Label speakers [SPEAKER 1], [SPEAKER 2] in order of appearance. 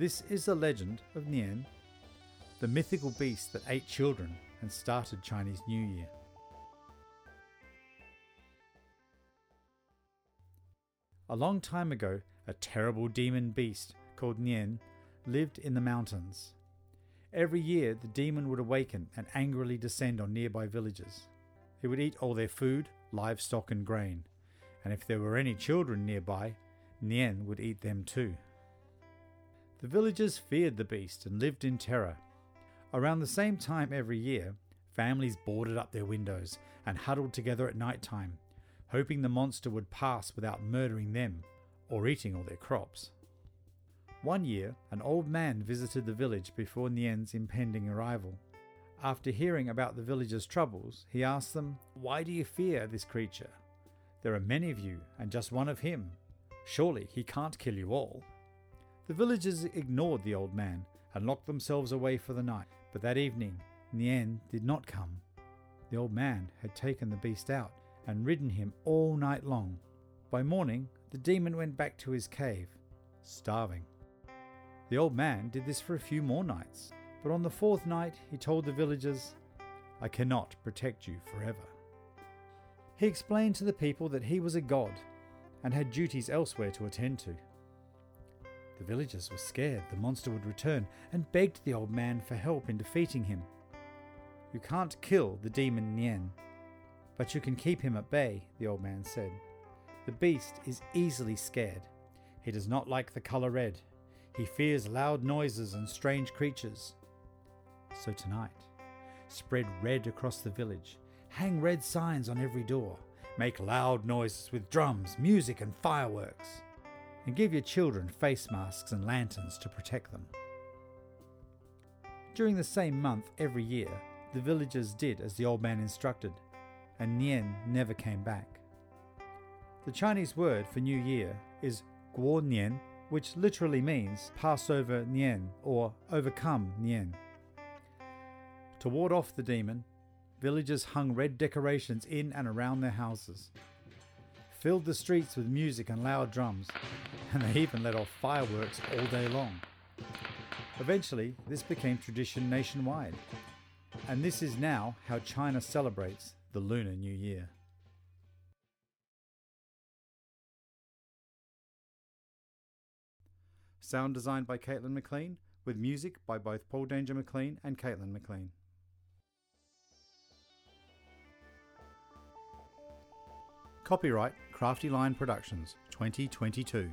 [SPEAKER 1] This is the legend of Nian, the mythical beast that ate children and started Chinese New Year. A long time ago, a terrible demon beast called Nian lived in the mountains. Every year, the demon would awaken and angrily descend on nearby villages. He would eat all their food, livestock, and grain, and if there were any children nearby, Nian would eat them too. The villagers feared the beast and lived in terror. Around the same time every year, families boarded up their windows and huddled together at night time, hoping the monster would pass without murdering them or eating all their crops. One year, an old man visited the village before Nian's impending arrival. After hearing about the villagers' troubles, he asked them, Why do you fear this creature? There are many of you, and just one of him. Surely he can't kill you all. The villagers ignored the old man and locked themselves away for the night, but that evening, Nian did not come. The old man had taken the beast out and ridden him all night long. By morning, the demon went back to his cave, starving. The old man did this for a few more nights, but on the fourth night he told the villagers, I cannot protect you forever. He explained to the people that he was a god and had duties elsewhere to attend to. The villagers were scared the monster would return and begged the old man for help in defeating him. You can't kill the demon Nian, but you can keep him at bay, the old man said. The beast is easily scared. He does not like the colour red he fears loud noises and strange creatures. So tonight, spread red across the village, hang red signs on every door, make loud noises with drums, music, and fireworks, and give your children face masks and lanterns to protect them. During the same month every year, the villagers did as the old man instructed, and Nian never came back. The Chinese word for New Year is Guo Nian, which literally means Passover Nian or overcome Nian. To ward off the demon, villagers hung red decorations in and around their houses, filled the streets with music and loud drums, and they even let off fireworks all day long. Eventually, this became tradition nationwide, and this is now how China celebrates the Lunar New Year. Sound designed by Caitlin McLean, with music by both Paul Danger McLean and Caitlin McLean. Copyright Crafty Lion Productions 2022.